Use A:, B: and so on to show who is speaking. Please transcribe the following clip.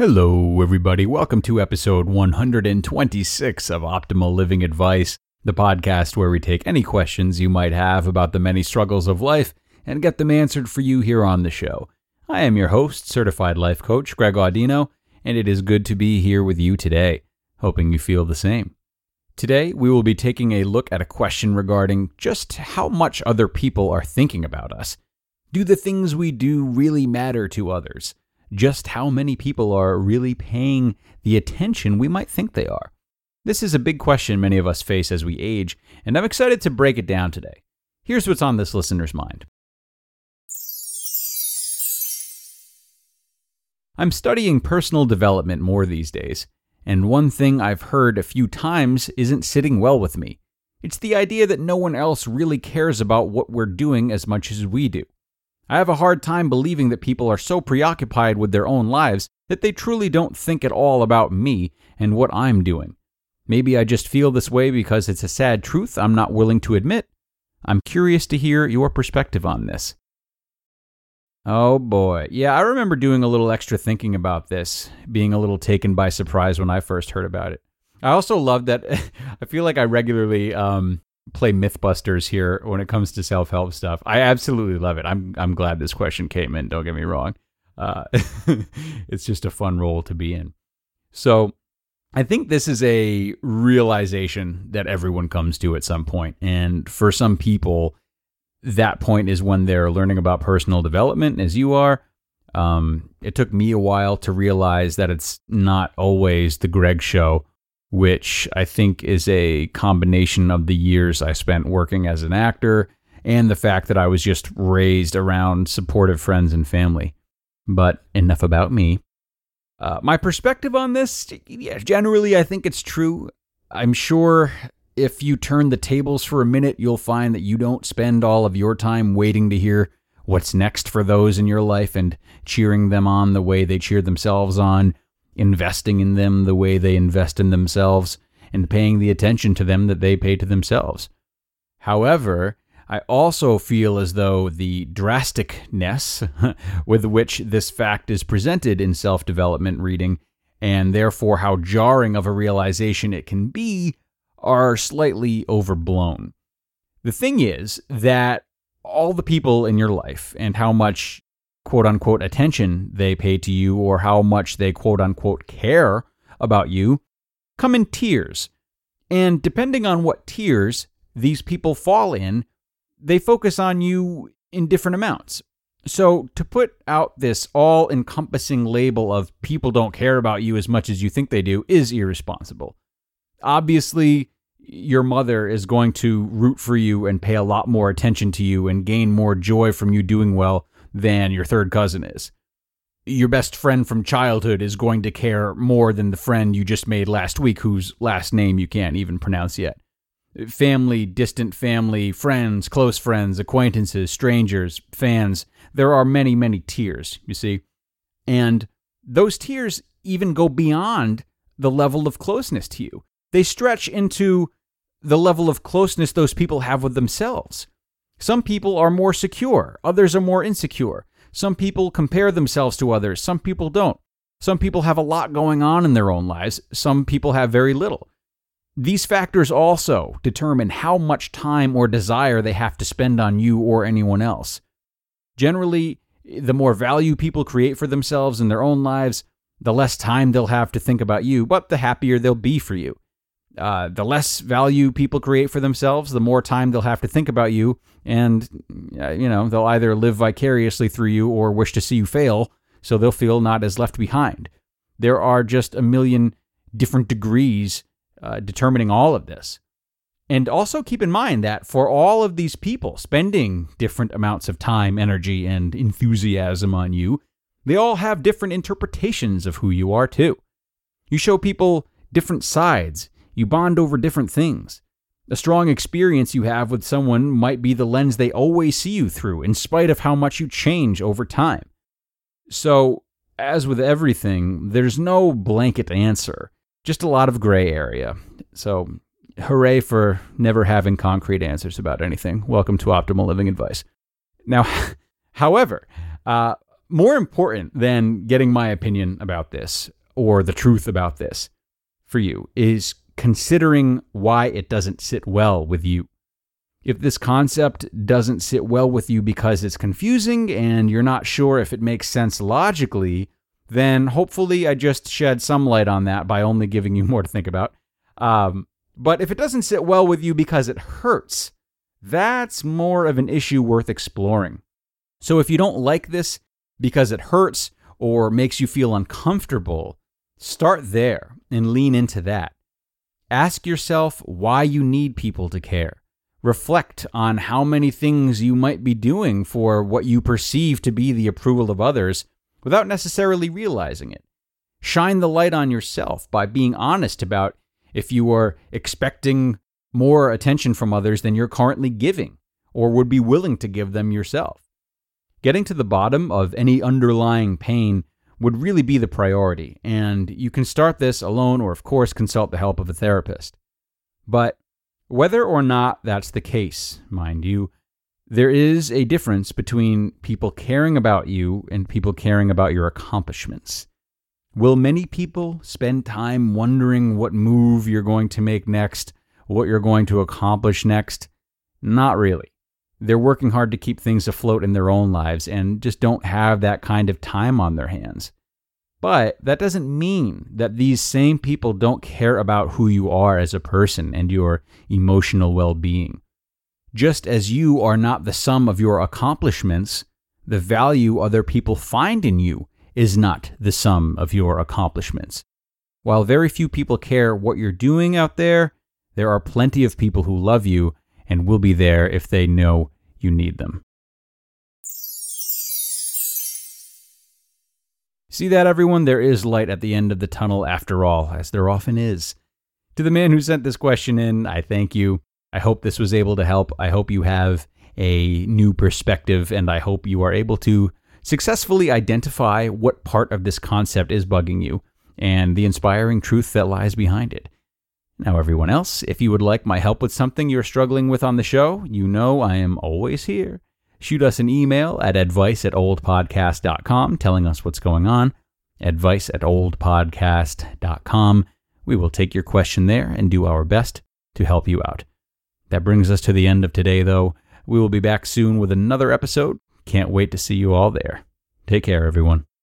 A: Hello, everybody. Welcome to episode 126 of Optimal Living Advice, the podcast where we take any questions you might have about the many struggles of life and get them answered for you here on the show. I am your host, certified life coach Greg Audino, and it is good to be here with you today. Hoping you feel the same. Today, we will be taking a look at a question regarding just how much other people are thinking about us. Do the things we do really matter to others? Just how many people are really paying the attention we might think they are? This is a big question many of us face as we age, and I'm excited to break it down today. Here's what's on this listener's mind. I'm studying personal development more these days, and one thing I've heard a few times isn't sitting well with me. It's the idea that no one else really cares about what we're doing as much as we do. I have a hard time believing that people are so preoccupied with their own lives that they truly don't think at all about me and what I'm doing. Maybe I just feel this way because it's a sad truth I'm not willing to admit. I'm curious to hear your perspective on this. Oh boy. Yeah, I remember doing a little extra thinking about this, being a little taken by surprise when I first heard about it. I also love that I feel like I regularly um, play Mythbusters here when it comes to self help stuff. I absolutely love it. I'm I'm glad this question came in. Don't get me wrong. Uh, it's just a fun role to be in. So I think this is a realization that everyone comes to at some point, and for some people, that point is when they're learning about personal development, as you are. Um, it took me a while to realize that it's not always the Greg show which I think is a combination of the years I spent working as an actor and the fact that I was just raised around supportive friends and family. But enough about me. Uh, my perspective on this, yeah, generally, I think it's true. I'm sure if you turn the tables for a minute, you'll find that you don't spend all of your time waiting to hear what's next for those in your life and cheering them on the way they cheer themselves on investing in them the way they invest in themselves, and paying the attention to them that they pay to themselves. However, I also feel as though the drasticness with which this fact is presented in self development reading, and therefore how jarring of a realization it can be, are slightly overblown. The thing is that all the people in your life and how much quote unquote attention they pay to you or how much they quote unquote care about you come in tiers. And depending on what tiers these people fall in, they focus on you in different amounts. So, to put out this all encompassing label of people don't care about you as much as you think they do is irresponsible. Obviously, your mother is going to root for you and pay a lot more attention to you and gain more joy from you doing well than your third cousin is. Your best friend from childhood is going to care more than the friend you just made last week whose last name you can't even pronounce yet. Family, distant family, friends, close friends, acquaintances, strangers, fans. There are many, many tiers, you see. And those tiers even go beyond the level of closeness to you. They stretch into the level of closeness those people have with themselves. Some people are more secure, others are more insecure. Some people compare themselves to others, some people don't. Some people have a lot going on in their own lives, some people have very little. These factors also determine how much time or desire they have to spend on you or anyone else. Generally, the more value people create for themselves in their own lives, the less time they'll have to think about you, but the happier they'll be for you. Uh, the less value people create for themselves, the more time they'll have to think about you, and uh, you know they'll either live vicariously through you or wish to see you fail, so they'll feel not as left behind. There are just a million different degrees uh, determining all of this. And also keep in mind that for all of these people spending different amounts of time, energy, and enthusiasm on you, they all have different interpretations of who you are, too. You show people different sides you bond over different things. A strong experience you have with someone might be the lens they always see you through, in spite of how much you change over time. So, as with everything, there's no blanket answer, just a lot of gray area. So, hooray for never having concrete answers about anything. Welcome to Optimal Living Advice. Now, however, uh, more important than getting my opinion about this or the truth about this for you is considering why it doesn't sit well with you. If this concept doesn't sit well with you because it's confusing and you're not sure if it makes sense logically, then hopefully I just shed some light on that by only giving you more to think about. Um, but if it doesn't sit well with you because it hurts, that's more of an issue worth exploring. So if you don't like this because it hurts or makes you feel uncomfortable, start there and lean into that. Ask yourself why you need people to care. Reflect on how many things you might be doing for what you perceive to be the approval of others without necessarily realizing it. Shine the light on yourself by being honest about if you are expecting more attention from others than you're currently giving or would be willing to give them yourself. Getting to the bottom of any underlying pain would really be the priority, and you can start this alone or, of course, consult the help of a therapist. But whether or not that's the case, mind you, there is a difference between people caring about you and people caring about your accomplishments. Will many people spend time wondering what move you're going to make next, what you're going to accomplish next? Not really. They're working hard to keep things afloat in their own lives and just don't have that kind of time on their hands. But that doesn't mean that these same people don't care about who you are as a person and your emotional well being. Just as you are not the sum of your accomplishments, the value other people find in you is not the sum of your accomplishments. While very few people care what you're doing out there, there are plenty of people who love you and will be there if they know you need them. See that, everyone? There is light at the end of the tunnel after all, as there often is. To the man who sent this question in, I thank you. I hope this was able to help. I hope you have a new perspective, and I hope you are able to Successfully identify what part of this concept is bugging you and the inspiring truth that lies behind it. Now, everyone else, if you would like my help with something you're struggling with on the show, you know I am always here. Shoot us an email at advice at oldpodcast.com telling us what's going on. Advice at oldpodcast.com. We will take your question there and do our best to help you out. That brings us to the end of today, though. We will be back soon with another episode can't wait to see you all there. Take care, everyone.